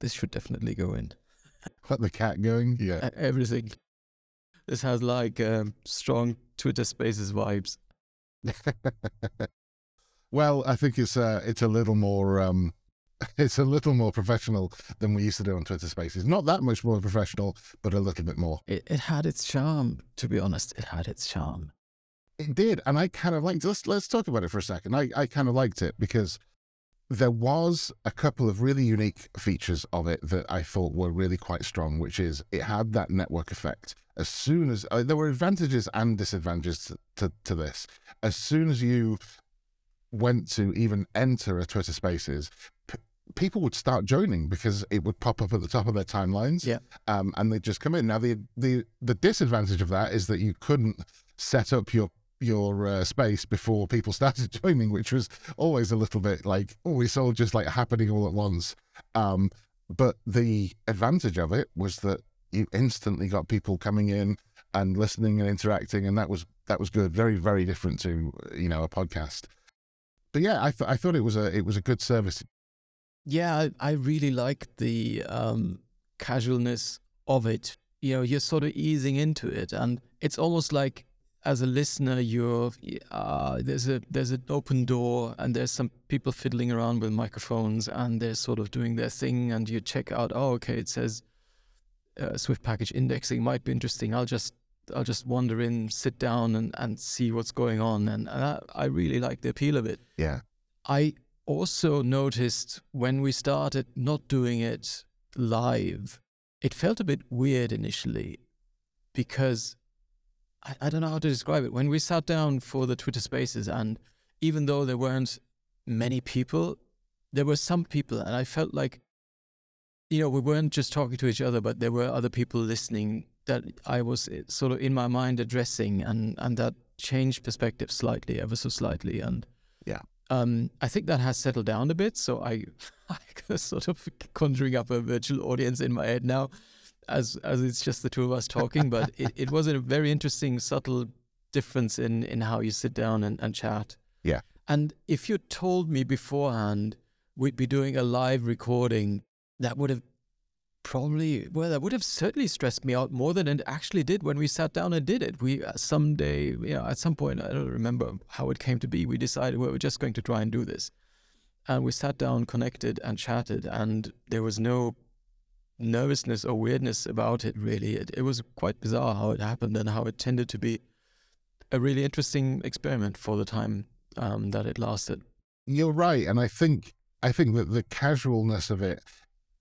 this should definitely go in. Got the cat going. Yeah. Everything. This has like um, strong Twitter Spaces vibes. well, I think it's uh, it's a little more um, it's a little more professional than we used to do on Twitter Spaces. Not that much more professional, but a little bit more. It, it had its charm, to be honest. It had its charm. It did, and I kind of liked. Let's let's talk about it for a second. I I kind of liked it because there was a couple of really unique features of it that I thought were really quite strong, which is it had that network effect. As soon as uh, there were advantages and disadvantages to, to, to this, as soon as you went to even enter a Twitter Spaces, p- people would start joining because it would pop up at the top of their timelines, Yeah. um, and they'd just come in. Now the the the disadvantage of that is that you couldn't set up your your uh, space before people started joining, which was always a little bit like, oh, it's all just like happening all at once. Um, but the advantage of it was that you instantly got people coming in and listening and interacting, and that was that was good. Very very different to you know a podcast. But yeah, I thought I thought it was a it was a good service. Yeah, I, I really liked the um, casualness of it. You know, you're sort of easing into it, and it's almost like as a listener, you're uh, there's a there's an open door, and there's some people fiddling around with microphones, and they're sort of doing their thing, and you check out. Oh, okay, it says uh, Swift package indexing might be interesting. I'll just I'll just wander in, sit down, and and see what's going on, and, and I, I really like the appeal of it. Yeah, I also noticed when we started not doing it live, it felt a bit weird initially because I, I don't know how to describe it. When we sat down for the Twitter spaces, and even though there weren't many people, there were some people, and I felt like, you know, we weren't just talking to each other, but there were other people listening that I was eh, sort of in my mind addressing, and, and that changed perspective slightly, ever so slightly. And Yeah. um, I think that has settled down a bit. So I, I sort of conjuring up a virtual audience in my head now, as as it's just the two of us talking. But it, it was a very interesting, subtle difference in in how you sit down and, and chat. Yeah. And if you told me beforehand we'd be doing a live recording, that would have probably well that would have certainly stressed me out more than it actually did when we sat down and did it we uh, someday you know at some point i don't remember how it came to be we decided well, we're just going to try and do this and we sat down connected and chatted and there was no nervousness or weirdness about it really it, it was quite bizarre how it happened and how it tended to be a really interesting experiment for the time um, that it lasted you're right, and I think I think that the casualness of it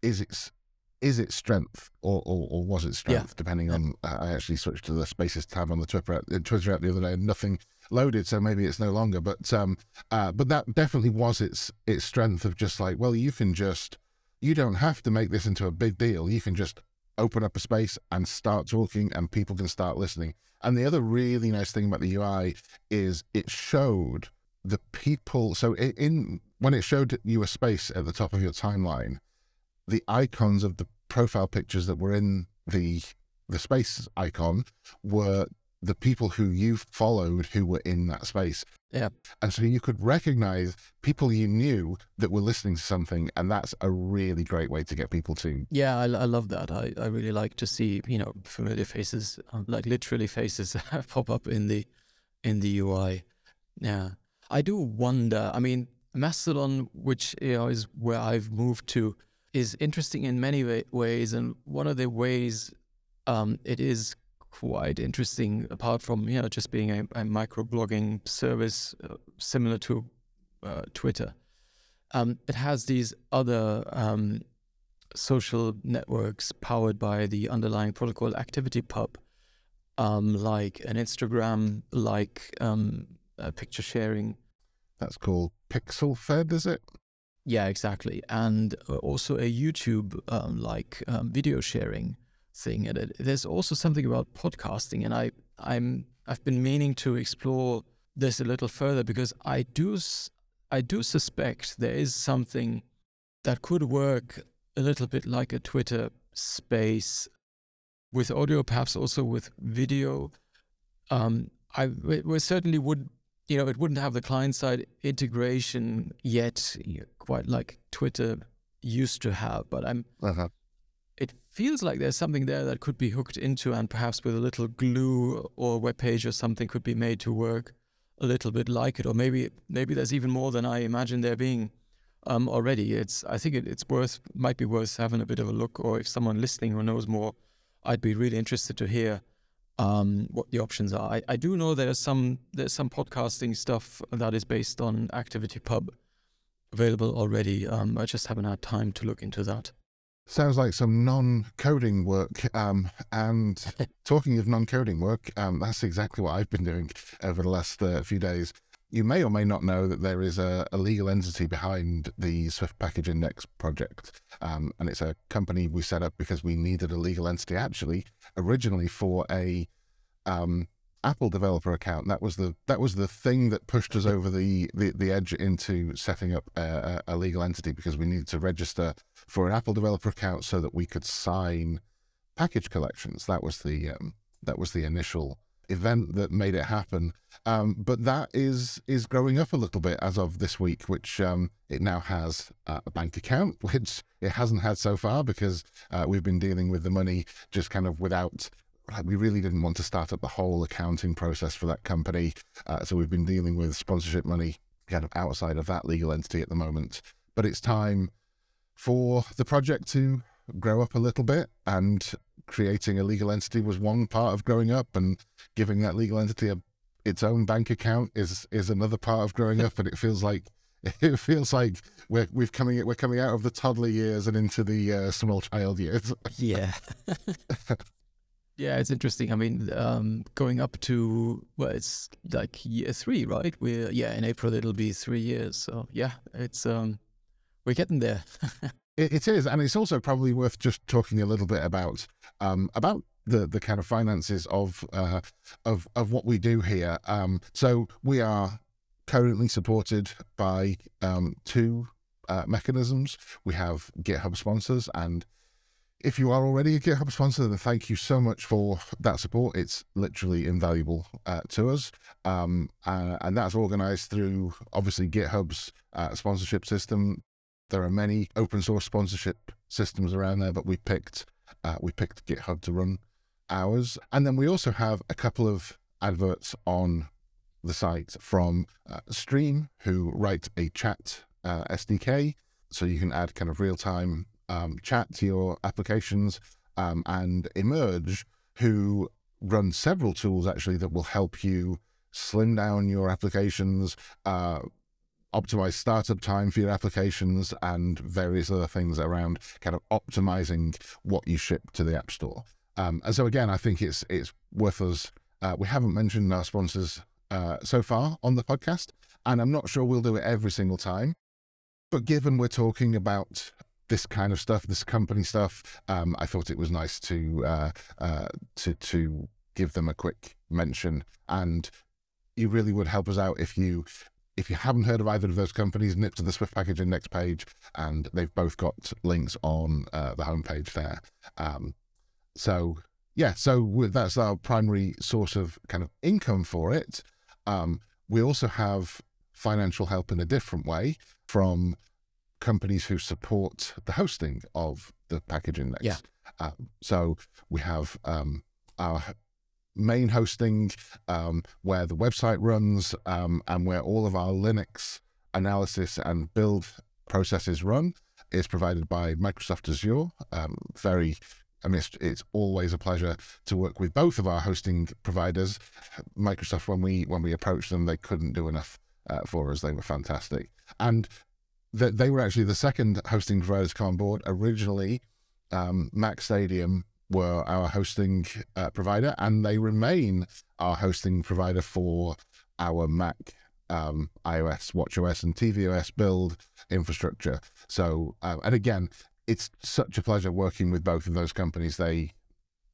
is its is its strength, or or, or was its Yeah. strength, depending on. I actually switched to the Spaces tab on the Twitter the Twitter app the other day, and nothing loaded, so maybe it's no longer. But um, uh, but that definitely was its its strength of just like, well, you can just you don't have to make this into a big deal. You can just open up a space and start talking, and people can start listening. And the other really nice thing about the UI is it showed the people. So in when it showed you a space at the top of your timeline, the icons of the profile pictures that were in the the space icon were the people who you followed who were in that space. Yeah. And so you could recognize people you knew that were listening to something. And that's a really great way to get people to. Yeah, I, I love that. I, I really like to see you know familiar faces, um, like literally faces pop up in the in the UI. Yeah, I do wonder. I mean, Mastodon, which you know is where I've moved to, is interesting in many wa- ways, and one of the ways um, it is quite interesting, apart from you know just being a, a microblogging service uh, similar to uh, Twitter. Um, it has these other um, social networks powered by the underlying protocol ActivityPub, um, like an Instagram, like um, uh, picture sharing. That's called Pixelfed, is it? Yeah, exactly. And uh, also a YouTube um, like um, video sharing thing. And it, there's also something about podcasting, and I I'm I've been meaning to explore this a little further because I do I do suspect there is something that could work a little bit like a Twitter space with audio, perhaps also with video. Um, I we certainly would you know, it wouldn't have the client side integration yet, quite like Twitter used to have. But I'm Uh-huh. It feels like there's something there that could be hooked into and perhaps with a little glue or web page or something could be made to work a little bit like it. Or maybe maybe there's even more than I imagine there being um, already. It's I think it, it's worth might be worth having a bit of a look. Or if someone listening who knows more I'd be really interested to hear um, what the options are. I, I do know there's some there's some podcasting stuff that is based on ActivityPub available already. Um, I just haven't had time to look into that Sounds like some non-coding work. Um, and talking of non-coding work, um, that's exactly what I've been doing over the last uh, few days. You may or may not know that there is a, a legal entity behind the Swift Package Index project, um, and it's a company we set up because we needed a legal entity. Actually, originally for a um, Apple developer account. That was the that was the thing that pushed us over the the, the edge into setting up a, a legal entity because we needed to register for an Apple developer account so that we could sign package collections. That was the um, that was the initial event that made it happen. Um, but that is is growing up a little bit as of this week, which um, it now has uh, a bank account, which it hasn't had so far because uh, we've been dealing with the money just kind of without like we really didn't want to start up the whole accounting process for that company. Uh, so we've been dealing with sponsorship money kind of outside of that legal entity at the moment. But it's time for the project to grow up a little bit and creating a legal entity was one part of growing up and giving that legal entity a, its own bank account is is another part of growing up and it feels like it feels like we're we've coming we're coming out of the toddler years and into the uh, small child years. Yeah. yeah, it's interesting. I mean, um, going up to well, it's like year three, right? We're yeah, in April it'll be three years. So yeah, it's um, we're getting there. it, it is, and it's also probably worth just talking a little bit about um about the the kind of finances of uh of of what we do here. Um, so we are currently supported by um two uh, mechanisms. We have GitHub sponsors and if you are already a GitHub sponsor, then thank you so much for that support. It's literally invaluable uh, to us. Um, uh, and that's organized through obviously GitHub's uh, sponsorship system. There are many open source sponsorship systems around there, but we picked uh, we picked GitHub to run ours. And then we also have a couple of adverts on the site from uh, Stream, who write a chat uh, SDK, so you can add kind of real time um, chat to your applications, um, and Emerge, who run several tools actually that will help you slim down your applications, uh, optimize startup time for your applications, and various other things around kind of optimizing what you ship to the App Store. Um, and so again, I think it's it's worth us. Uh, we haven't mentioned our sponsors uh, so far on the podcast, and I'm not sure we'll do it every single time. But given we're talking about this kind of stuff, this company stuff, um, I thought it was nice to uh, uh, to to give them a quick mention. And you really would help us out if you if you haven't heard of either of those companies, nip to the Swift Package Index page, and they've both got links on uh, the homepage there. Um, so yeah, so that's our primary source of kind of income for it. Um, we also have financial help in a different way from companies who support the hosting of the package index. Yeah. Uh, so we have um, our main hosting um, where the website runs um, and where all of our Linux analysis and build processes run is provided by Microsoft Azure. Um, very I mean, it's, it's, always a pleasure to work with both of our hosting providers. Microsoft, when we when we approached them, they couldn't do enough uh, for us. They were fantastic, and that they were actually the second hosting providers come on board. Originally, um, MacStadium were our hosting uh, provider, and they remain our hosting provider for our Mac, um, iOS, WatchOS, and tvOS build infrastructure. So, uh, and again, it's such a pleasure working with both of those companies. They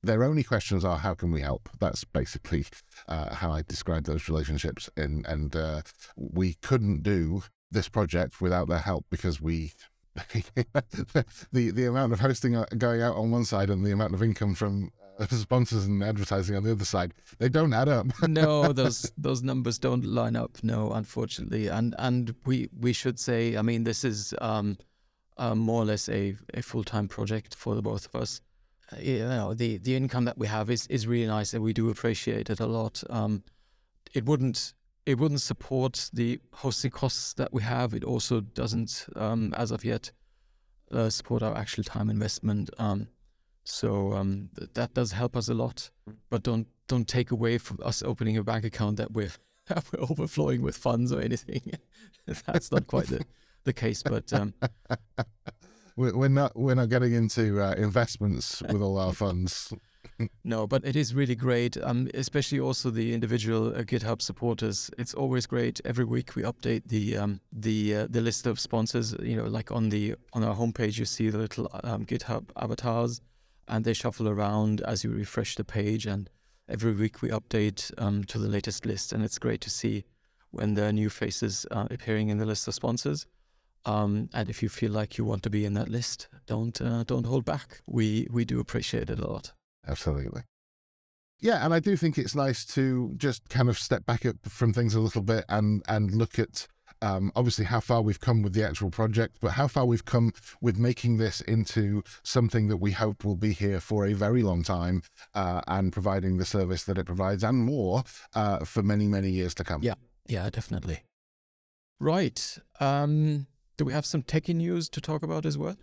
their only questions are how can we help that's basically uh, how i describe those relationships and and uh, we couldn't do this project without their help because we the the amount of hosting uh, going out on one side and the amount of income from uh, sponsors and advertising on the other side they don't add up no those those numbers don't line up no unfortunately and and we we should say i mean this is um uh, more or less a, a full time project for the both of us. Uh, you know, the the income that we have is is really nice, and we do appreciate it a lot. Um, it wouldn't it wouldn't support the hosting costs that we have. It also doesn't, um, as of yet, uh, support our actual time investment. Um, so um, th- that does help us a lot. But don't don't take away from us opening a bank account that we're we're overflowing with funds or anything. That's not quite the, the case. But um, we're not we're not getting into uh, investments with all our funds. No, but it is really great, um, especially also the individual uh, GitHub supporters. It's always great. Every week we update the um, the uh, the list of sponsors. You know, like on the on our homepage, you see the little um, GitHub avatars, and they shuffle around as you refresh the page. And every week we update um, to the latest list, and it's great to see when there are new faces uh, appearing in the list of sponsors. Um, and if you feel like you want to be in that list, don't uh, don't hold back. We we do appreciate it a lot. Absolutely. Yeah, and I do think it's nice to just kind of step back up from things a little bit and and look at um, obviously how far we've come with the actual project, but how far we've come with making this into something that we hope will be here for a very long time uh, and providing the service that it provides and more uh, for many many years to come. Yeah, yeah, definitely. Right. Um, do we have some techie news to talk about as well?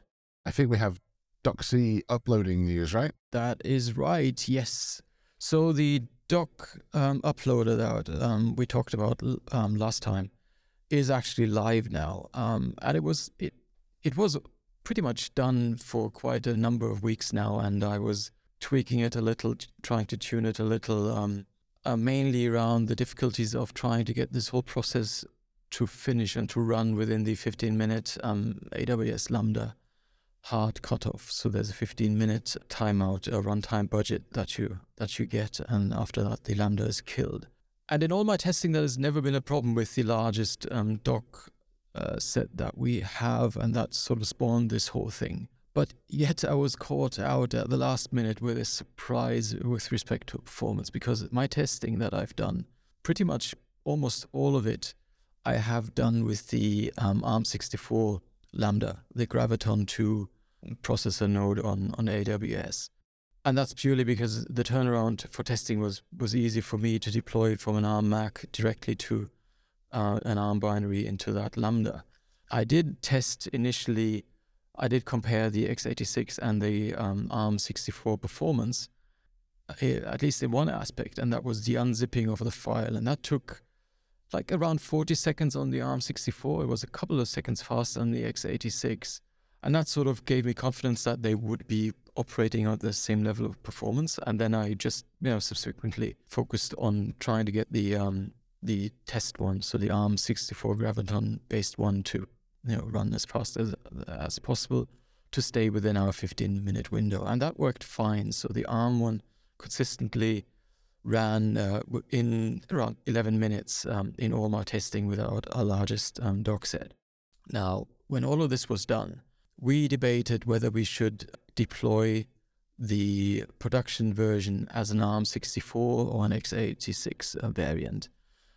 I think we have DocC uploading news, right? That is right. Yes. So the doc um, uploader that um, we talked about um, last time is actually live now, um, and it was it it was pretty much done for quite a number of weeks now, and I was tweaking it a little, trying to tune it a little, um, uh, mainly around the difficulties of trying to get this whole process to finish and to run within the 15 minute um, AWS Lambda hard cutoff. So there's a 15 minute timeout, a runtime budget that you that you get, and after that the Lambda is killed. And in all my testing, there has never been a problem with the largest um, doc uh, set that we have, and that sort of spawned this whole thing. But yet I was caught out at the last minute with a surprise with respect to performance because my testing that I've done, pretty much almost all of it, I have done with the um, ARM64 Lambda, the Graviton 2 processor node on, on AWS. And that's purely because the turnaround for testing was, was easy for me to deploy from an ARM Mac directly to uh, an ARM binary into that Lambda. I did test initially, I did compare the x86 and the um, ARM64 performance, uh, at least in one aspect, and that was the unzipping of the file. And that took like around 40 seconds on the ARM64. It was a couple of seconds faster on the x86. And that sort of gave me confidence that they would be operating at the same level of performance. And then I just, you know, subsequently focused on trying to get the um, the test one, so the ARM64 Graviton based one to, you know, run as fast as as possible to stay within our 15 minute window. And that worked fine. So the ARM one consistently ran uh, in around 11 minutes um, in all my testing without our largest um, doc set. Now, when all of this was done, we debated whether we should deploy the production version as an ARM64 or an x86 uh, variant.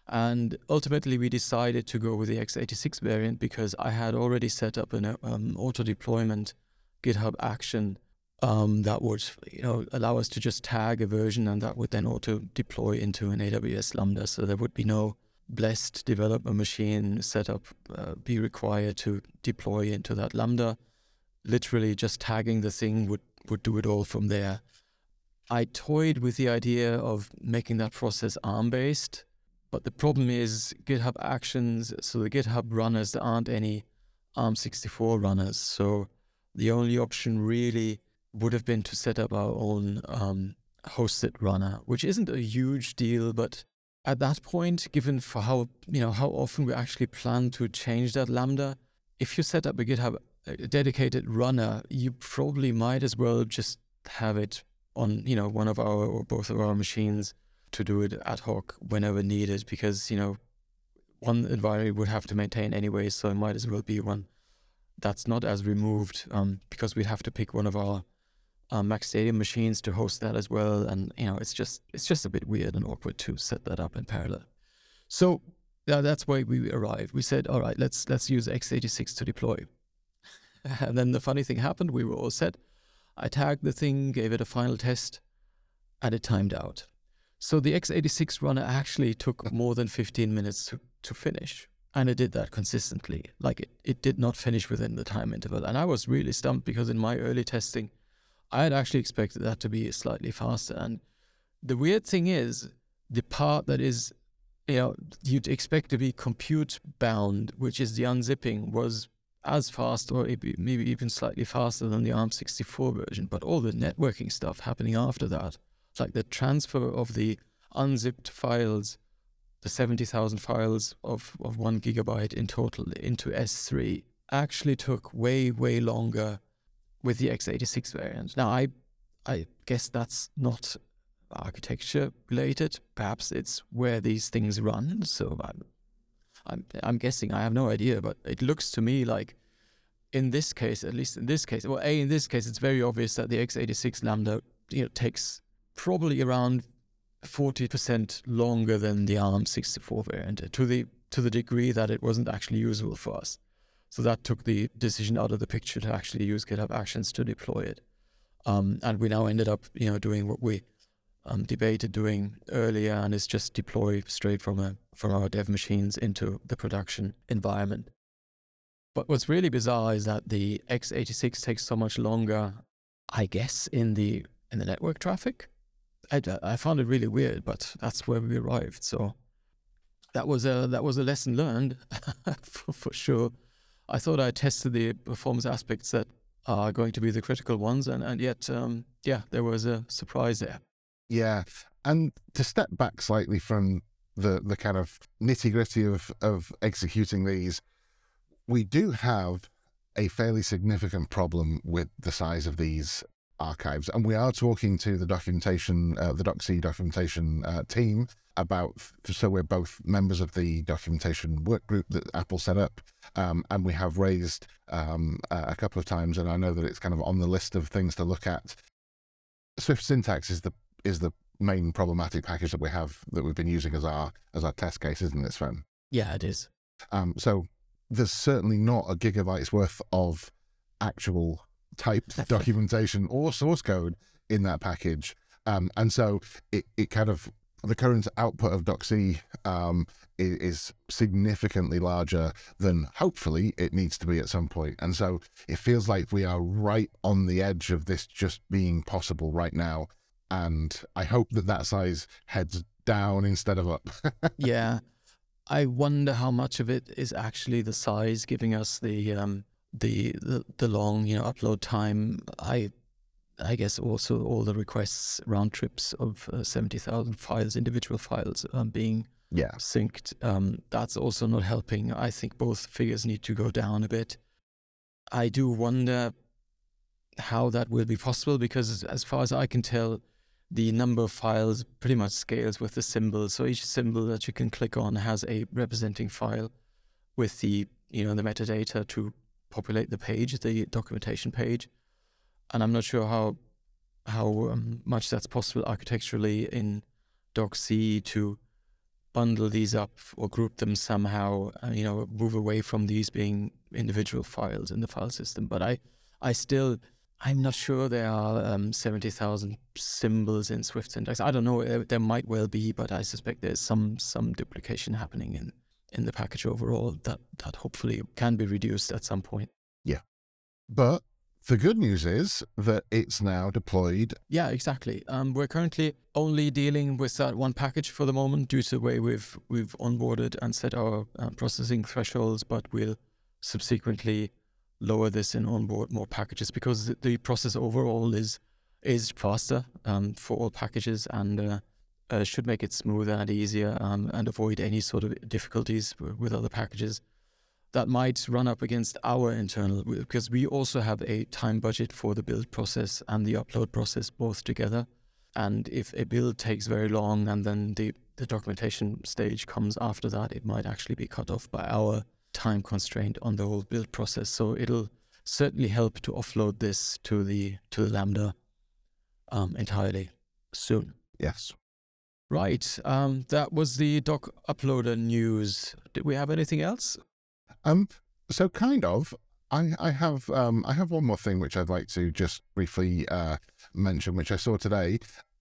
And ultimately, we decided to go with the x86 variant because I had already set up an um, auto deployment GitHub action um, that would you know allow us to just tag a version and that would then auto deploy into an AWS Lambda. So there would be no blessed developer machine setup uh, be required to deploy into that Lambda. Literally just tagging the thing would, would do it all from there. I toyed with the idea of making that process ARM based, but the problem is GitHub Actions, so the GitHub runners, there aren't any ARM64 runners. So the only option really would have been to set up our own um, hosted runner, which isn't a huge deal, but at that point, given for how you know how often we actually plan to change that lambda, if you set up a GitHub a dedicated runner, you probably might as well just have it on you know one of our or both of our machines to do it ad hoc whenever needed, because you know one environment would have to maintain anyway, so it might as well be one that's not as removed um, because we'd have to pick one of our um, MacStadium machines to host that as well. And you know, it's just it's just a bit weird and awkward to set that up in parallel. So yeah, that's why we arrived. We said, all right, let's let's use x86 to deploy. and then the funny thing happened. We were all set. I tagged the thing, gave it a final test, and it timed out. So the x86 runner actually took more than 15 minutes to, to finish. And it did that consistently. Like it, it did not finish within the time interval. And I was really stumped because in my early testing, I had actually expected that to be slightly faster. And the weird thing is, the part that is, you know, you'd expect to be compute bound, which is the unzipping, was as fast or maybe even slightly faster than the ARM64 version. But all the networking stuff happening after that, like the transfer of the unzipped files the 70,000 files of, of one gigabyte in total into S3 actually took way, way longer with the x86 variant. Now, I, I guess that's not architecture related. Perhaps it's where these things run. So I'm, I'm, I'm guessing. I have no idea, but it looks to me like in this case, at least in this case, well, a in this case, it's very obvious that the x86 lambda you know takes probably around 40% longer than the ARM64 variant to the to the degree that it wasn't actually usable for us. So that took the decision out of the picture to actually use GitHub Actions to deploy it. Um, and we now ended up, you know, doing what we um, debated doing earlier, and it's just deploy straight from a from our dev machines into the production environment. But what's really bizarre is that the x86 takes so much longer, I guess, in the in the network traffic I, I found it really weird, but that's where we arrived. So that was a that was a lesson learned for, for sure. I thought I tested the performance aspects that are going to be the critical ones, and and yet, um, yeah, there was a surprise there. Yeah, and to step back slightly from the the kind of nitty gritty of of executing these, we do have a fairly significant problem with the size of these archives. And we are talking to the documentation, uh, the DocC documentation uh, team about, so we're both members of the documentation work group that Apple set up. Um, and we have raised um, a couple of times, and I know that it's kind of on the list of things to look at. Swift syntax is the is the main problematic package that we have that we've been using as our as our test case, isn't it, Sven? Yeah, it is. Um, so there's certainly not a gigabyte's worth of actual type documentation or source code in that package. Um, and so it, it kind of the current output of DocC um, is, is, significantly larger than hopefully it needs to be at some point. And so it feels like we are right on the edge of this just being possible right now. And I hope that that size heads down instead of up. yeah. I wonder how much of it is actually the size giving us the um, the, the the long you know upload time i i guess also all the requests round trips of uh, 70000 files individual files um, being yeah. synced um, that's also not helping. I think both figures need to go down a bit. I do wonder how that will be possible because as far as i can tell the number of files pretty much scales with the symbol. So each symbol that you can click on has a representing file with the you know the metadata to populate the page, the documentation page. And I'm not sure how how um, much that's possible architecturally in DocC to bundle these up or group them somehow. Uh, you know, move away from these being individual files in the file system. But I, I still. I'm not sure there are um, 70,000 symbols in Swift syntax. I don't know. There might well be, but I suspect there's some some duplication happening in in the package overall that that hopefully can be reduced at some point. Yeah. But the good news is that it's now deployed. Yeah, exactly. Um, we're currently only dealing with that one package for the moment due to the way we've we've onboarded and set our uh, processing thresholds, but we'll subsequently lower this and onboard more packages because the process overall is is faster um, for all packages and uh, uh, should make it smoother and easier um, and avoid any sort of difficulties with other packages. That might run up against our internal because we also have a time budget for the build process and the upload process both together. And if a build takes very long and then the, the documentation stage comes after that it might actually be cut off by our time constraint on the whole build process. So it'll certainly help to offload this to the to the lambda um, entirely soon. Yes Right. Um, that was the doc uploader news. Did we have anything else? Um, so kind of. I, I have um, I have one more thing which I'd like to just briefly uh, mention, which I saw today,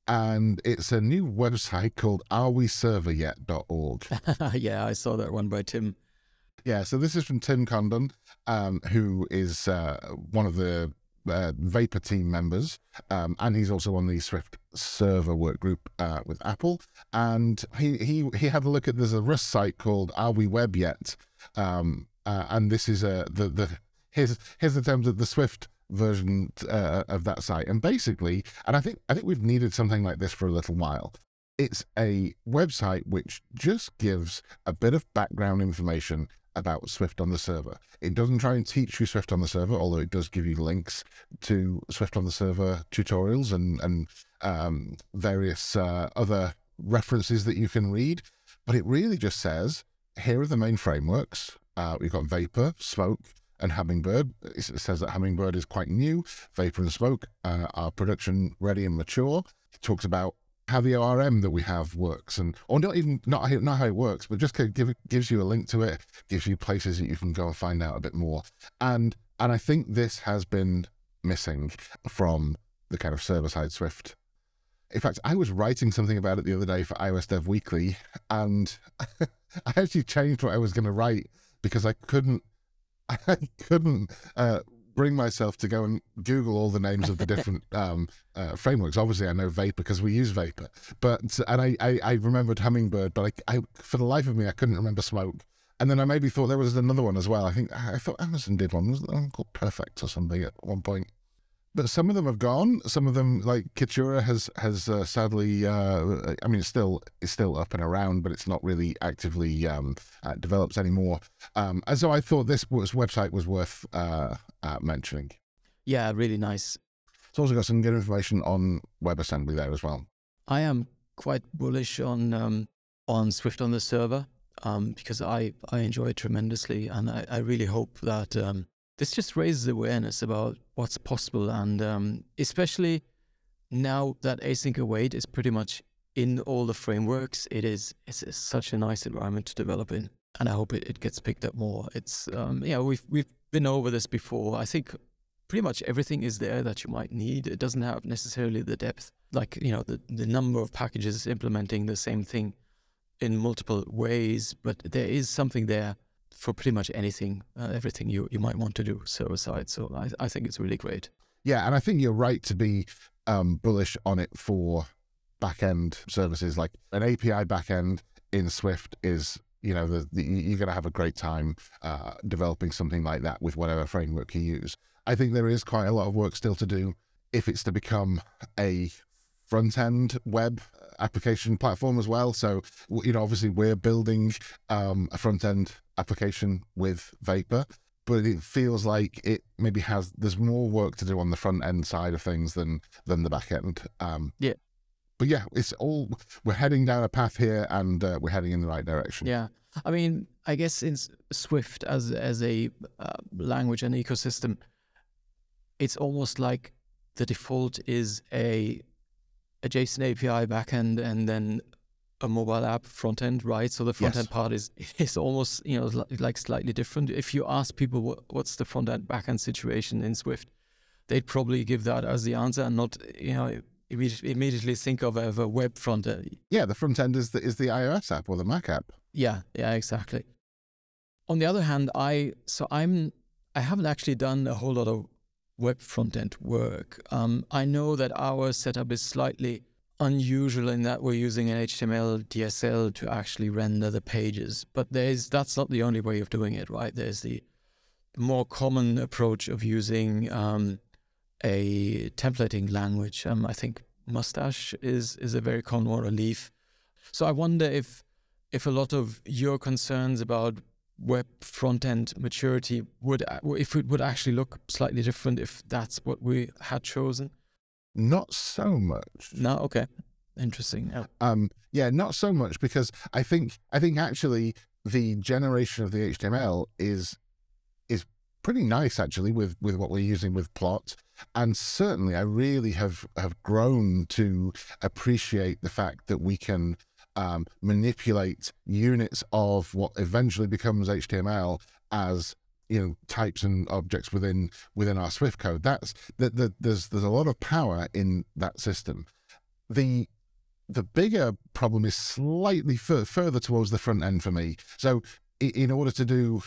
and it's a new website called areweserveryet.org. yeah, I saw that one by Tim. Yeah, so this is from Tim Condon, um, who is uh, one of the uh, Vapor team members, um, and he's also on the Swift server work group uh, with Apple. And he, he he had a look at there's a Rust site called Are We Web Yet? Um, uh, and this is a the the his his attempt at the Swift version uh, of that site. And basically, and I think I think we've needed something like this for a little while. It's a website which just gives a bit of background information about Swift on the server. It doesn't try and teach you Swift on the server, although it does give you links to Swift on the server tutorials and and um, various uh, other references that you can read. But it really just says here are the main frameworks. Uh, we've got Vapor, Smoke, and Hummingbird. It says that Hummingbird is quite new. Vapor and Smoke uh, are production ready and mature. It talks about how the ORM that we have works, and or not even not how, not how it works, but just give, gives you a link to it, gives you places that you can go and find out a bit more. And and I think this has been missing from the kind of server side Swift. In fact, I was writing something about it the other day for iOS Dev Weekly, and I actually changed what I was going to write because I couldn't I couldn't uh, bring myself to go and Google all the names of the different um, uh, frameworks. Obviously, I know Vapor because we use Vapor, but and I, I, I remembered Hummingbird, but I, I, for the life of me, I couldn't remember Smoke. And then I maybe thought there was another one as well. I think I thought Amazon did one. Was one called Perfect or something at one point? but some of them have gone. Some of them, like Kitura, has has uh, sadly. Uh, I mean, it's still it's still up and around, but it's not really actively um, uh, developed anymore. Um, and so I thought this was, website was worth uh, mentioning. Yeah, really nice. It's also got some good information on WebAssembly there as well. I am quite bullish on um, on Swift on the server um, because I I enjoy it tremendously, and I, I really hope that um, this just raises awareness about what's possible, and um, especially now that async await is pretty much in all the frameworks, it is it's, it's such a nice environment to develop in, and I hope it, it gets picked up more. It's um, yeah, we've we've been over this before. I think pretty much everything is there that you might need. It doesn't have necessarily the depth, like you know the the number of packages implementing the same thing in multiple ways, but there is something there for pretty much anything, uh, everything you, you might want to do server side. So I, I think it's really great. Yeah, and I think you're right to be um, bullish on it for backend services. Like an API backend in Swift is, you know, the, the, you're going to have a great time uh, developing something like that with whatever framework you use. I think there is quite a lot of work still to do if it's to become a front end web application platform as well. So, you know, obviously we're building um, a front end application with Vapor, but it feels like it maybe has there's more work to do on the front end side of things than than the back end. Um, yeah. But yeah, it's all we're heading down a path here, and uh, we're heading in the right direction. Yeah, I mean, I guess in Swift as as a uh, language and ecosystem, it's almost like the default is a a JSON API backend and then a mobile app front end, right? So the front yes. end part is is almost you know like slightly different. If you ask people what, what's the front end back end situation in Swift, they'd probably give that as the answer and not you know immediately think of, of a web front end. Yeah, the front end is the is the iOS app or the Mac app. Yeah, yeah, exactly. On the other hand, I so I'm I haven't actually done a whole lot of web front end work. Um, I know that our setup is slightly unusual in that we're using an HTML DSL to actually render the pages, but there's that's not the only way of doing it, right? There's the more common approach of using um, a templating language. Um, I think Mustache is is a very common one, or Leaf. So I wonder if if a lot of your concerns about web front end maturity would if it would actually look slightly different if that's what we had chosen not so much no okay interesting yeah. um yeah not so much because i think i think actually the generation of the html is is pretty nice actually with with what we're using with plot and certainly i really have have grown to appreciate the fact that we can um, manipulate units of what eventually becomes HTML as you know types and objects within within our Swift code. That's that the, there's there's a lot of power in that system. The the bigger problem is slightly fur- further towards the front end for me. So in order to do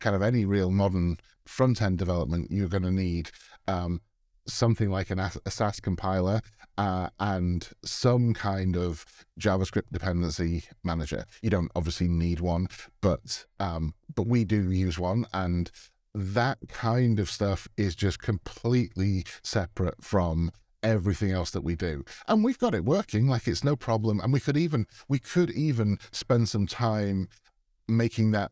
kind of any real modern front end development, you're going to need um, something like an, a Sass compiler uh, and some kind of JavaScript dependency manager. You don't obviously need one, but um, but we do use one, and that kind of stuff is just completely separate from everything else that we do and we've got it working like it's no problem and we could even we could even spend some time making that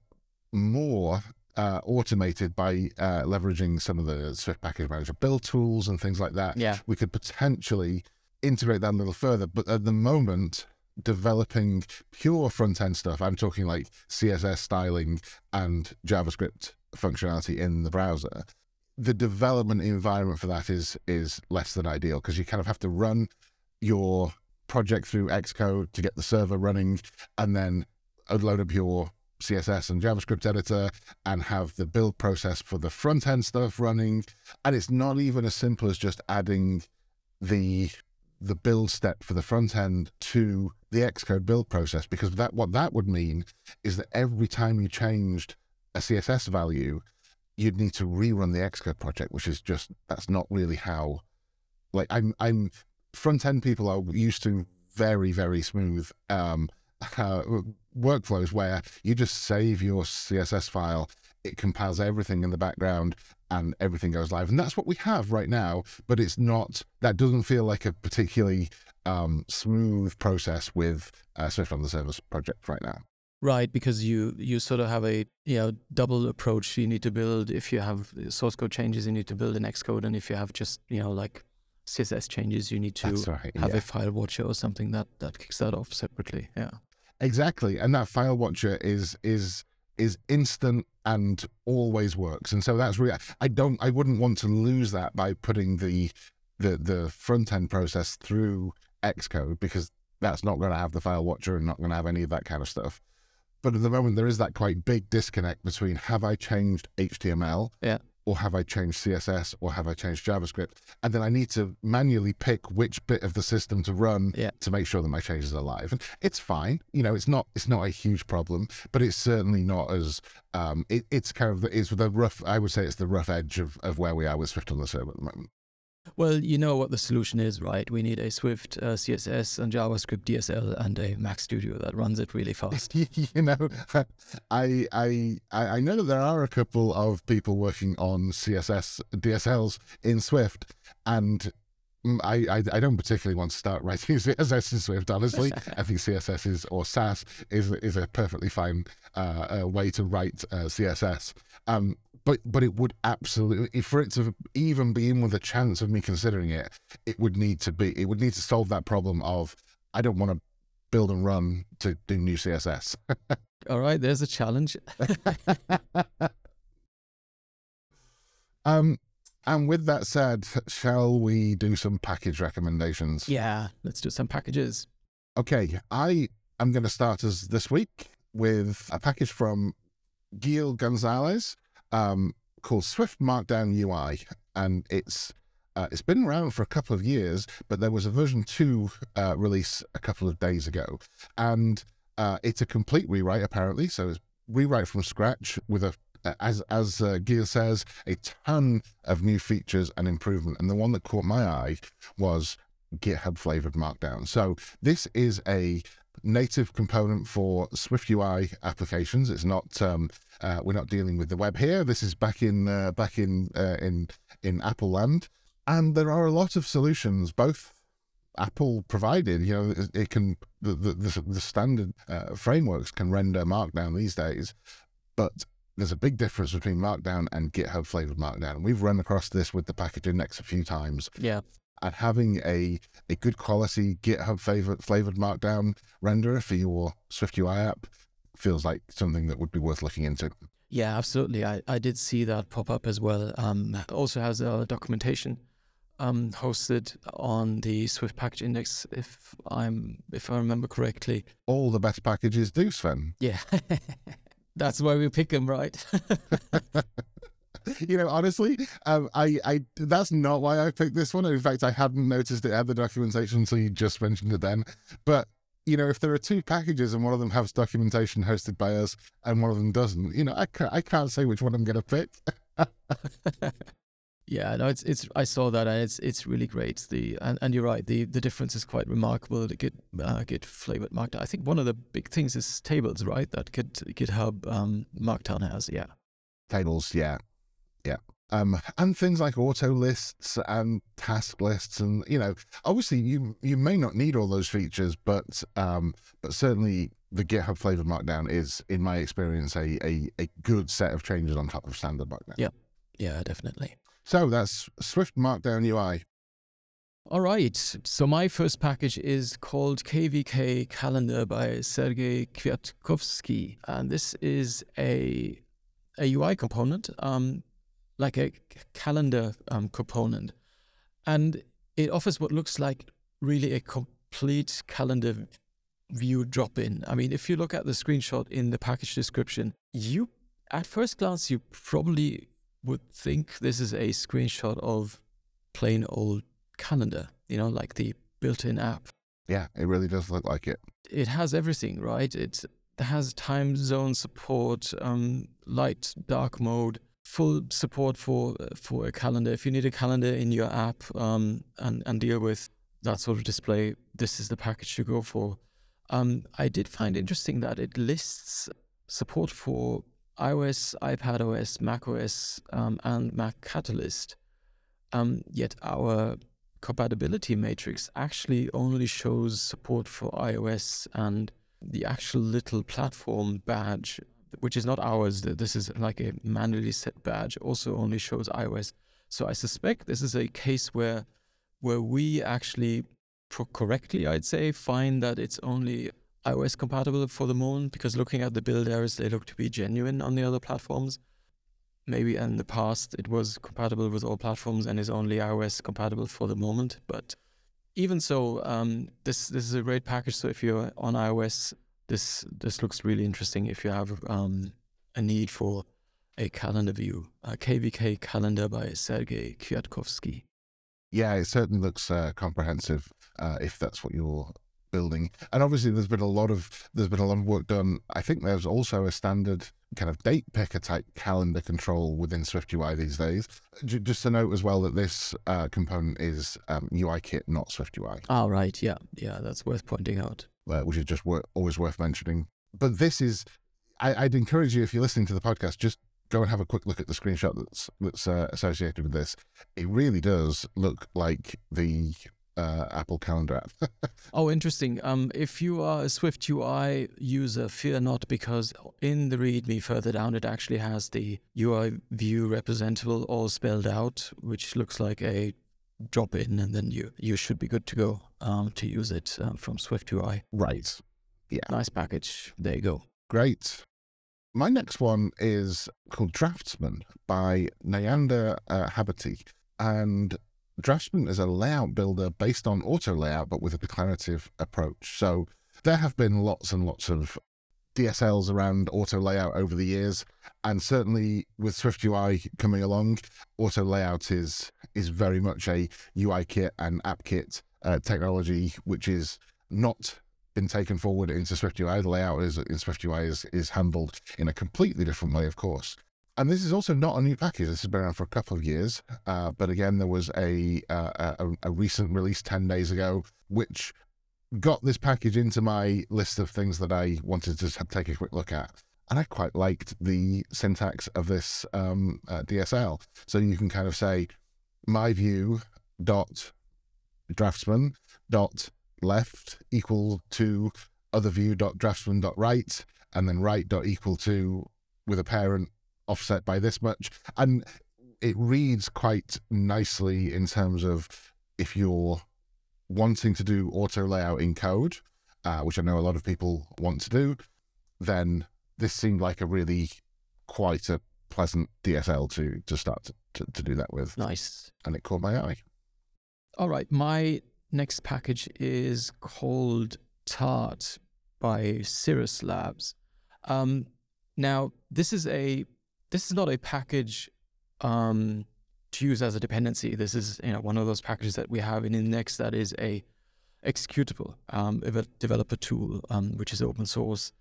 more uh, automated by uh, leveraging some of the Swift package manager build tools and things like that. Yeah. We could potentially integrate that a little further. But at the moment, developing pure front end stuff, I'm talking like CSS styling and JavaScript functionality in the browser. The development environment for that is is less than ideal because you kind of have to run your project through Xcode to get the server running and then load up your CSS and JavaScript editor and have the build process for the front end stuff running. And it's not even as simple as just adding the the build step for the front end to the Xcode build process because that what that would mean is that every time you changed a CSS value, you'd need to rerun the Xcode project, which is just that's not really how like I'm I'm front end people are used to very, very smooth um uh, workflows where you just save your CSS file, it compiles everything in the background, and everything goes live. And that's what we have right now, but it's not, that doesn't feel like a particularly um, smooth process with uh, Swift on the Service project right now. Right, because you you sort of have a you know double approach. You need to build if you have source code changes, you need to build an Xcode, and if you have just you know like CSS changes, you need to right, have yeah. a file watcher or something that that kicks that off separately. Yeah. Exactly, and that file watcher is is is instant and always works, and so that's really I don't I wouldn't want to lose that by putting the the the front end process through Xcode because that's not going to have the file watcher and not going to have any of that kind of stuff. But at the moment, there is that quite big disconnect between have I changed HTML Yeah or have I changed CSS or have I changed JavaScript? And then I need to manually pick which bit of the system to run yeah. to make sure that my changes are live. And it's fine, you know, it's not it's not a huge problem, but it's certainly not as um, it, it's kind of it's the rough. I would say it's the rough edge of, of where we are with Swift on the server at the moment. Well, you know what the solution is, right? We need a Swift uh, CSS and JavaScript DSL and a Mac Studio that runs it really fast. you know, I I I know that there are a couple of people working on CSS DSLs in Swift, and I, I, I don't particularly want to start writing CSS in Swift. Honestly, I think CSS is or Sass is is a perfectly fine uh, uh, way to write uh, CSS. Um, but but it would absolutely for it to even be in with a chance of me considering it, it would need to be it would need to solve that problem of I don't want to build and run to do new CSS. All right, there's a challenge. um, and with that said, shall we do some package recommendations? Yeah, let's do some packages. Okay, I am going to start us this week with a package from Guille Gonzalez um, called Swift Markdown UI, and it's uh, it's been around for a couple of years, but there was a version two uh, release a couple of days ago, and uh, it's a complete rewrite apparently. So it's rewrite from scratch with a as as uh, Guille says, a ton of new features and improvement. And the one that caught my eye was GitHub flavored Markdown. So this is a native component for SwiftUI applications. It's not um, uh, we're not dealing with the web here. This is back in uh, back in uh, in in Apple land, and there are a lot of solutions, both Apple provided. You know, it, can the the, the standard uh, frameworks can render Markdown these days, but there's a big difference between Markdown and GitHub flavored Markdown. We've run across this with the package index a few times. Yeah. And having a, a good quality GitHub flavored, flavored Markdown renderer for your SwiftUI app feels like something that would be worth looking into. Yeah, absolutely. I, I did see that pop up as well. Um, also has a documentation um, hosted on the Swift package index, if I'm if I remember correctly. All the best packages do, Sven. Yeah. That's why we pick them, right? you know, honestly, um, I, I, that's not why I picked this one. In fact, I hadn't noticed it had the documentation until you just mentioned it then. But you know, if there are two packages and one of them has documentation hosted by us and one of them doesn't, you know, I can't, I can't say which one I'm going to pick. yeah, no, it's it's. I saw that and it's it's really great. The and, and you're right. The the difference is quite remarkable. The Git uh, Git flavored Markdown. I think one of the big things is tables, right? That Git GitHub um, Markdown has. Yeah. Tables. Yeah. Yeah. Um, and things like auto lists and task lists, and you know, obviously you you may not need all those features, but um, but certainly the GitHub flavored Markdown is, in my experience, a, a a good set of changes on top of standard Markdown. Yeah, yeah, definitely. So that's Swift Markdown UI. All right. So my first package is called KVK Calendar by Sergei Kviatkovskii, and this is a a UI component. Um, like a calendar um, component. And it offers what looks like really a complete calendar view drop in. I mean, if you look at the screenshot in the package description, you, at first glance, you probably would think this is a screenshot of plain old calendar, you know, like the built in app. Yeah, it really does look like it. It has everything, right? It has time zone support, um, light, dark mode, full support for for a calendar. If you need a calendar in your app um, and and deal with that sort of display, this is the package to go for. Um, I did find interesting that it lists support for iOS, iPad OS, Mac OS, um, and Mac Catalyst. Um, yet our compatibility matrix actually only shows support for iOS and the actual little platform badge which is not ours. This is like a manually set badge, also only shows iOS. So I suspect this is a case where where we actually correctly, I'd say, find that it's only iOS compatible for the moment because looking at the build errors, they look to be genuine on the other platforms. Maybe in the past it was compatible with all platforms and is only iOS compatible for the moment. But even so, um, this this is a great package. So if you're on iOS, this this looks really interesting if you have um, a need for a calendar view. A KVK calendar by Sergei Kviatkovskii. Yeah, it certainly looks uh, comprehensive uh, if that's what you're building. And obviously, there's been a lot of there's been a lot of work done. I think there's also a standard kind of date picker type calendar control within SwiftUI these days. J- just to note as well that this uh, component is um, UIKit, not SwiftUI. Oh, right. Yeah, yeah, that's worth pointing out uh, which is just wor- always worth mentioning. But this is, I, would encourage you if you're listening to the podcast, just go and have a quick look at the screenshot that's that's uh, associated with this. It really does look like the uh, Apple Calendar app. oh, interesting. Um, if you are a Swift UI user, fear not, because in the README further down, it actually has the UI view representable all spelled out, which looks like a drop in, and then you you should be good to go um, to use it um, from Swift UI. Right. Yeah. Nice package. There you go. Great. My next one is called Draftsman by Nayanda uh, Haberty. And Draftsman is a layout builder based on auto layout, but with a declarative approach. So there have been lots and lots of DSLs around auto layout over the years, and certainly with Swift UI coming along, auto layout is is very much a UI kit and app kit uh, technology, which is not been taken forward into Swift UI. The layout is in Swift UI is is handled in a completely different way, of course. And this is also not a new package. This has been around for a couple of years. Uh, but again, there was a, uh, a, a recent release ten days ago, which got this package into my list of things that I wanted to take a quick look at. And I quite liked the syntax of this um, uh, DSL. So you can kind of say, my view dot draftsman dot left equal to other view dot draftsman dot right, and then right dot equal to with a parent offset by this much. And it reads quite nicely in terms of if you're wanting to do auto layout in code, uh, which I know a lot of people want to do, then this seemed like a really quite a pleasant DSL to to start to, to, to do that with. Nice. And it caught my eye. All right. My next package is called Tart by Cirrus Labs. Um, now, this is a this is not a package um, to use as a dependency. This is you know one of those packages that we have in Index that is a executable um, developer tool, um, which is open source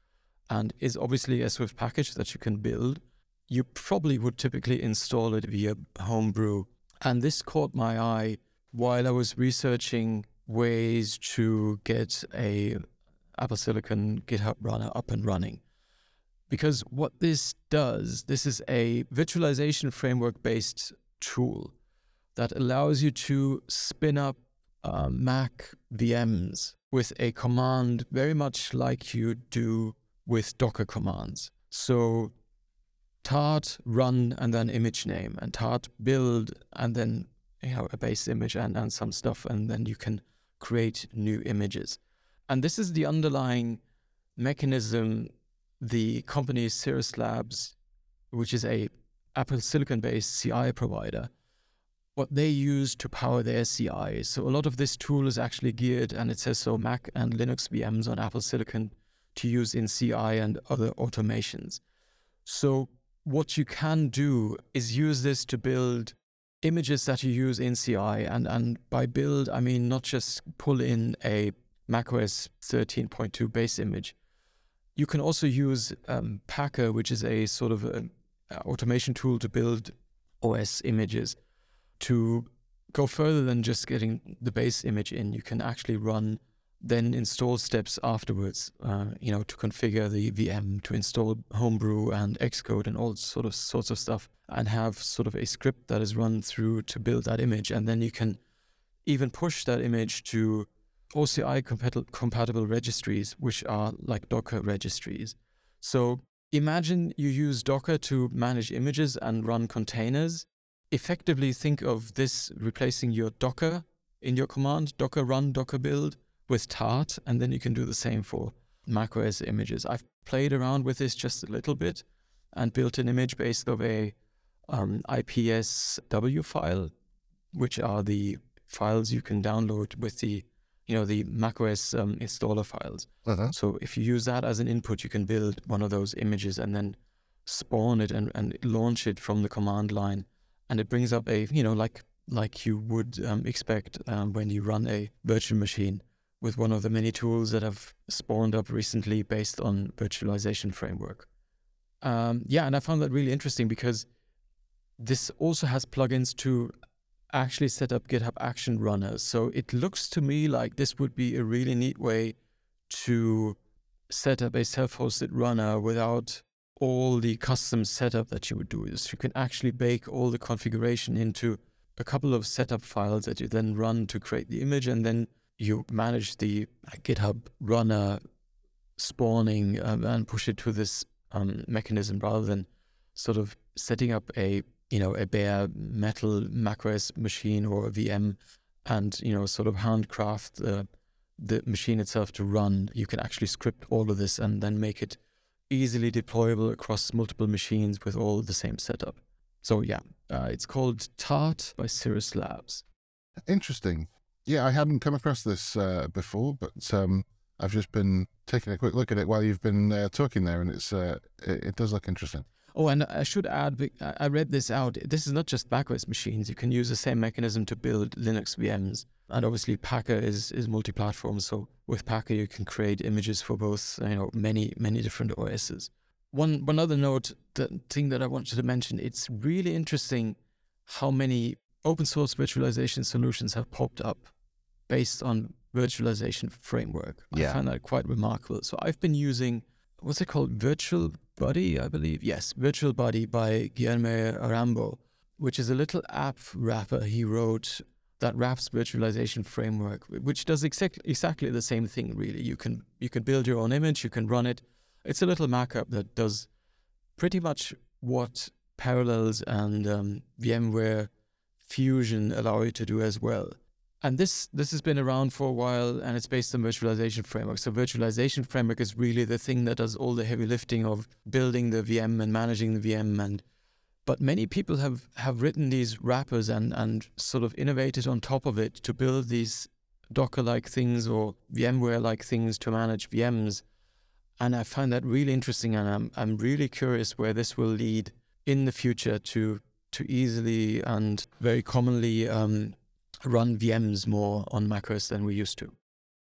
and is obviously a Swift package that you can build. You probably would typically install it via Homebrew. And this caught my eye while I was researching ways to get a Apple Silicon GitHub runner up and running. Because what this does, this is a virtualization framework based tool that allows you to spin up uh, Mac VMs with a command very much like you do with Docker commands. So tart run and then image name and tart build and then you know a base image and, and some stuff and then you can create new images. And this is the underlying mechanism the company Cirrus Labs, which is a Apple Silicon based CI provider, what they use to power their CI. So a lot of this tool is actually geared, and it says so Mac and Linux VMs on Apple Silicon to use in CI and other automations. So what you can do is use this to build images that you use in CI. And, and by build, I mean not just pull in a macOS 13.2 base image. You can also use um, Packer, which is a sort of a, a automation tool to build OS images to go further than just getting the base image in, you can actually run then install steps afterwards, uh, you know, to configure the VM, to install Homebrew and Xcode and all sort of sorts of stuff, and have sort of a script that is run through to build that image, and then you can even push that image to OCI compatible registries, which are like Docker registries. So imagine you use Docker to manage images and run containers effectively think of this replacing your Docker in your command, Docker run, Docker build with Tart, and then you can do the same for macOS images. I've played around with this just a little bit and built an image based of a um, IPSW file, which are the files you can download with the you know the macOS um, installer files. Uh-huh. So if you use that as an input, you can build one of those images and then spawn it and, and launch it from the command line and it brings up a you know like like you would um, expect um, when you run a virtual machine with one of the many tools that have spawned up recently based on virtualization framework. Um, yeah, and I found that really interesting because this also has plugins to actually set up GitHub Action runners. So it looks to me like this would be a really neat way to set up a self-hosted runner without all the custom setup that you would do is you can actually bake all the configuration into a couple of setup files that you then run to create the image and then you manage the GitHub runner spawning um, and push it to this um, mechanism rather than sort of setting up a you know a bare metal macOS machine or a VM and you know sort of handcraft the machine itself to run. You can actually script all of this and then make it easily deployable across multiple machines with all the same setup. So yeah, uh, it's called Tart by Cirrus Labs. Interesting. Yeah, I hadn't come across this uh, before, but um, I've just been taking a quick look at it while you've been uh, talking there, and it's uh, it, it, does look interesting. Oh, and I should add, I read this out. This is not just backwards machines. You can use the same mechanism to build Linux VMs. And obviously, Packer is, is multi platform. So with Packer, you can create images for both, you know, many, many different OSs. One, one other note, the thing that I wanted to mention, it's really interesting how many open source virtualization solutions have popped up based on virtualization framework. Yeah. I find that quite remarkable. So I've been using what's it called? Virtual Buddy, I believe. Yes, Virtual Buddy by Guilherme Rambo, which is a little app wrapper he wrote that wraps virtualization framework, which does exactly exactly the same thing. Really, you can you can build your own image, you can run it. It's a little markup that does pretty much what Parallels and um, VMware Fusion allow you to do as well. And this this has been around for a while, and it's based on virtualization framework. So virtualization framework is really the thing that does all the heavy lifting of building the VM and managing the VM. And but many people have have written these wrappers and and sort of innovated on top of it to build these Docker-like things or VMware-like things to manage VMs. And I find that really interesting, and I'm I'm really curious where this will lead in the future to to easily and very commonly um, run VMs more on macOS than we used to.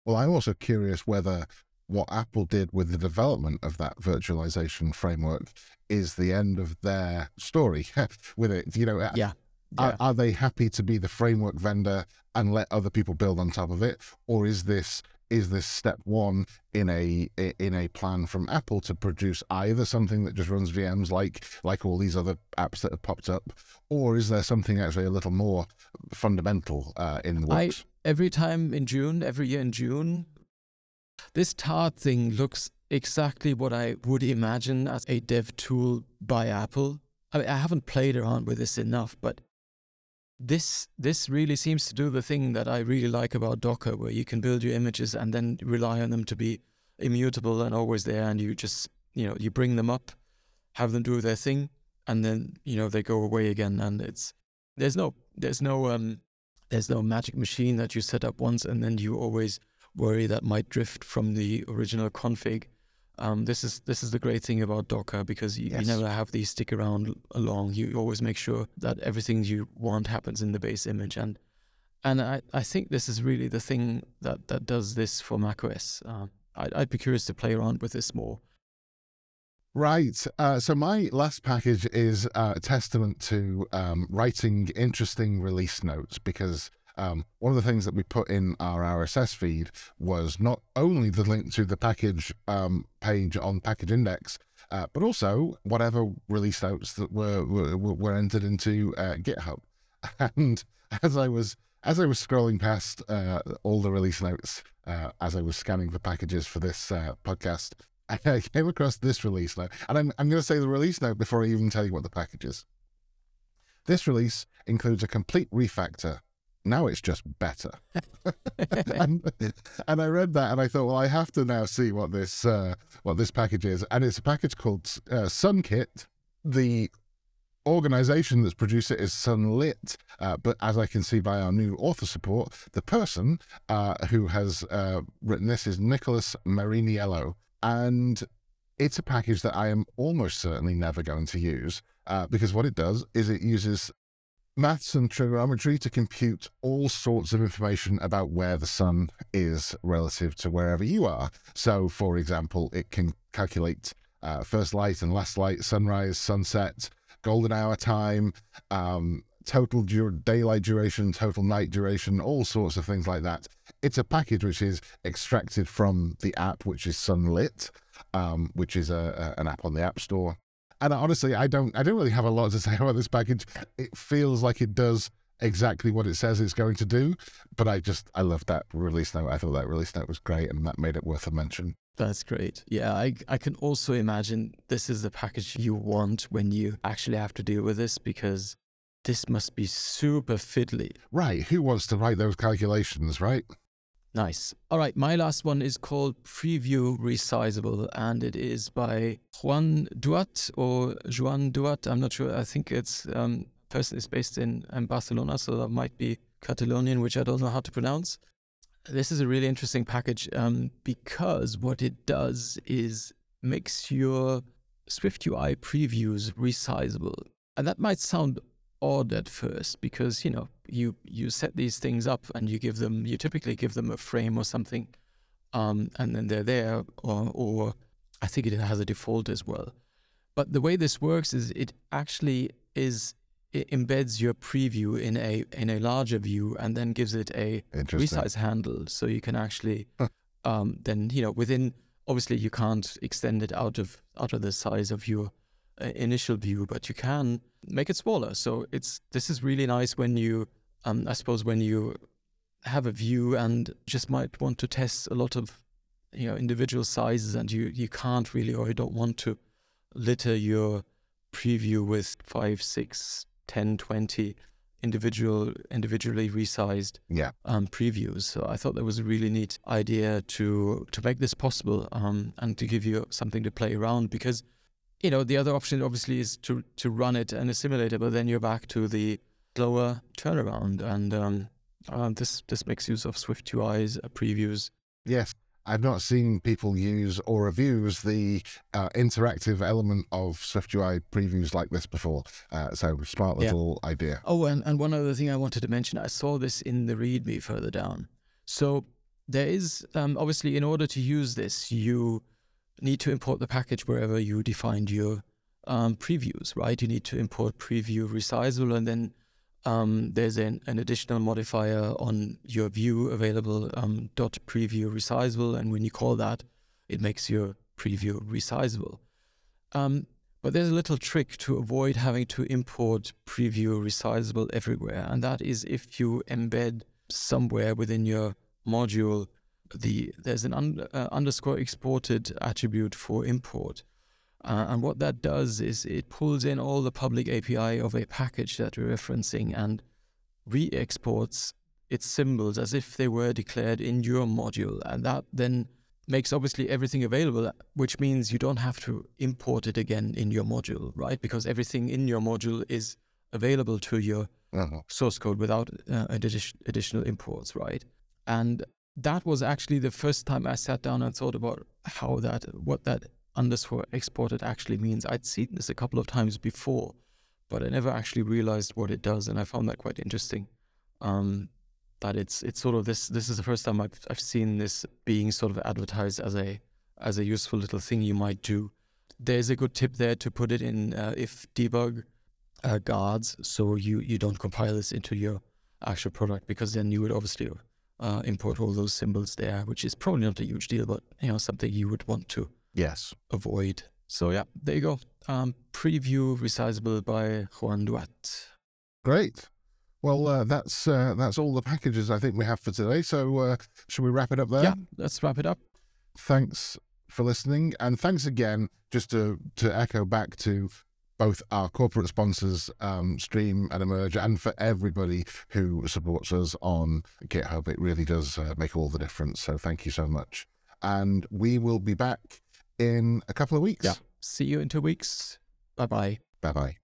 Well, I'm also curious whether what Apple did with the development of that virtualization framework is the end of their story with it. You know, yeah. Are, are, they happy to be the framework vendor and let other people build on top of it, or is this is this step one in a in a plan from Apple to produce either something that just runs VMs like like all these other apps that have popped up, or is there something actually a little more fundamental uh, in the works? I, every time in June, every year in June, this Tart thing looks exactly what I would imagine as a dev tool by Apple. I, mean, I haven't played around with this enough, but this this really seems to do the thing that I really like about Docker, where you can build your images and then rely on them to be immutable and always there, and you just you know you bring them up, have them do their thing, and then you know they go away again, and it's there's no there's no um there's no magic machine that you set up once and then you always worry that might drift from the original config. Um, this is this is the great thing about Docker because you, yes. you never have these stick around along. You always make sure that everything you want happens in the base image, and and I, I think this is really the thing that that does this for macOS. Uh, I'd, I'd be curious to play around with this more. Right. Uh, so my last package is uh, a testament to um, writing interesting release notes because um, one of the things that we put in our RSS feed was not only the link to the package um, page on Package Index, uh, but also whatever release notes that were were, were entered into uh, GitHub. And as I was as I was scrolling past uh, all the release notes uh, as I was scanning the packages for this uh, podcast, I came across this release note, and I'm I'm going to say the release note before I even tell you what the package is. This release includes a complete refactor now it's just better. and, and, I read that and I thought, well, I have to now see what this uh, what this package is, and it's a package called uh, SunKit. The organization that's produced it is Sunlitt, uh, but as I can see by our new author support, the person uh, who has uh, written this is Nicholas Mariniello, and it's a package that I am almost certainly never going to use uh, because what it does is it uses maths and trigonometry to compute all sorts of information about where the sun is relative to wherever you are. So, for example, it can calculate uh, first light and last light, sunrise, sunset, golden hour time, um, total dur- daylight duration, total night duration, all sorts of things like that. It's a package which is extracted from the app, which is Sunlitt, um, which is a, a, an app on the App Store. And honestly, I don't I don't really have a lot to say about this package. It feels like it does exactly what it says it's going to do. But I just I love that release note. I thought that release note was great and that made it worth a mention. That's great. Yeah, I I can also imagine this is the package you want when you actually have to deal with this because this must be super fiddly. Right. Who wants to write those calculations, right? Nice. All right, my last one is called Preview Resizable, and it is by Juan Duat or Juan Duat. I'm not sure. I think it's um, person is based in, in Barcelona, so that might be Catalonian, which I don't know how to pronounce. This is a really interesting package um, because what it does is makes your Swift UI previews resizable. And that might sound odd at first because you know you you set these things up and you give them you typically give them a frame or something um, and then they're there or or I think it has a default as well. But the way this works is it actually is it embeds your preview in a in a larger view and then gives it a resize handle. So you can actually um, then you know within obviously you can't extend it out of out of the size of your initial view, but you can make it smaller. So it's this is really nice when you, um, I suppose, when you have a view and just might want to test a lot of you know individual sizes, and you you can't really or you don't want to litter your preview with five, six, 10, 20 individual individually resized yeah. um, previews. So I thought that was a really neat idea to to make this possible um, and to give you something to play around because you know, the other option obviously is to to run it and a simulator, but then you're back to the slower turnaround, and um, uh, this this makes use of Swift UI's uh, previews. Yes, I've not seen people use or abuse the uh, interactive element of SwiftUI previews like this before. Uh, so smart Yeah. little idea. Oh, and, and one other thing I wanted to mention, I saw this in the README further down. So there is um, obviously, in order to use this, you need to import the package wherever you defined your um, previews, right? You need to import preview resizable, and then um, there's an, an additional modifier on your view available um, dot preview resizable, and when you call that, it makes your preview resizable. Um, but there's a little trick to avoid having to import preview resizable everywhere, and that is if you embed somewhere within your module the there's an un, uh, underscore exported attribute for import. Uh, and what that does is it pulls in all the public API of a package that you're referencing and re-exports its symbols as if they were declared in your module. And that then makes obviously everything available, which means you don't have to import it again in your module, right? Because everything in your module is available to your Uh-huh. source code without uh, addi- additional imports, right? And that was actually the first time I sat down and thought about how that, what that underscore exported actually means. I'd seen this a couple of times before, but I never actually realized what it does, and I found that quite interesting. Um, that it's it's sort of this. This is the first time I've I've seen this being sort of advertised as a as a useful little thing you might do. There's a good tip there to put it in uh, if debug uh, guards, so you you don't compile this into your actual product because then you would obviously uh, import all those symbols there, which is probably not a huge deal, but you know something you would want to Yes. avoid. So yeah, there you go. Um, preview resizable by Juan Duat. Great. Well, uh, that's uh, that's all the packages I think we have for today. So, uh, should we wrap it up there? Yeah, let's wrap it up. Thanks for listening, and thanks again. Just to to echo back to both our corporate sponsors, um, Stream and Emerge, and for everybody who supports us on GitHub. It really does uh, make all the difference. So, thank you so much. And we will be back in a couple of weeks. Yeah. See you in two weeks. Bye bye. Bye bye.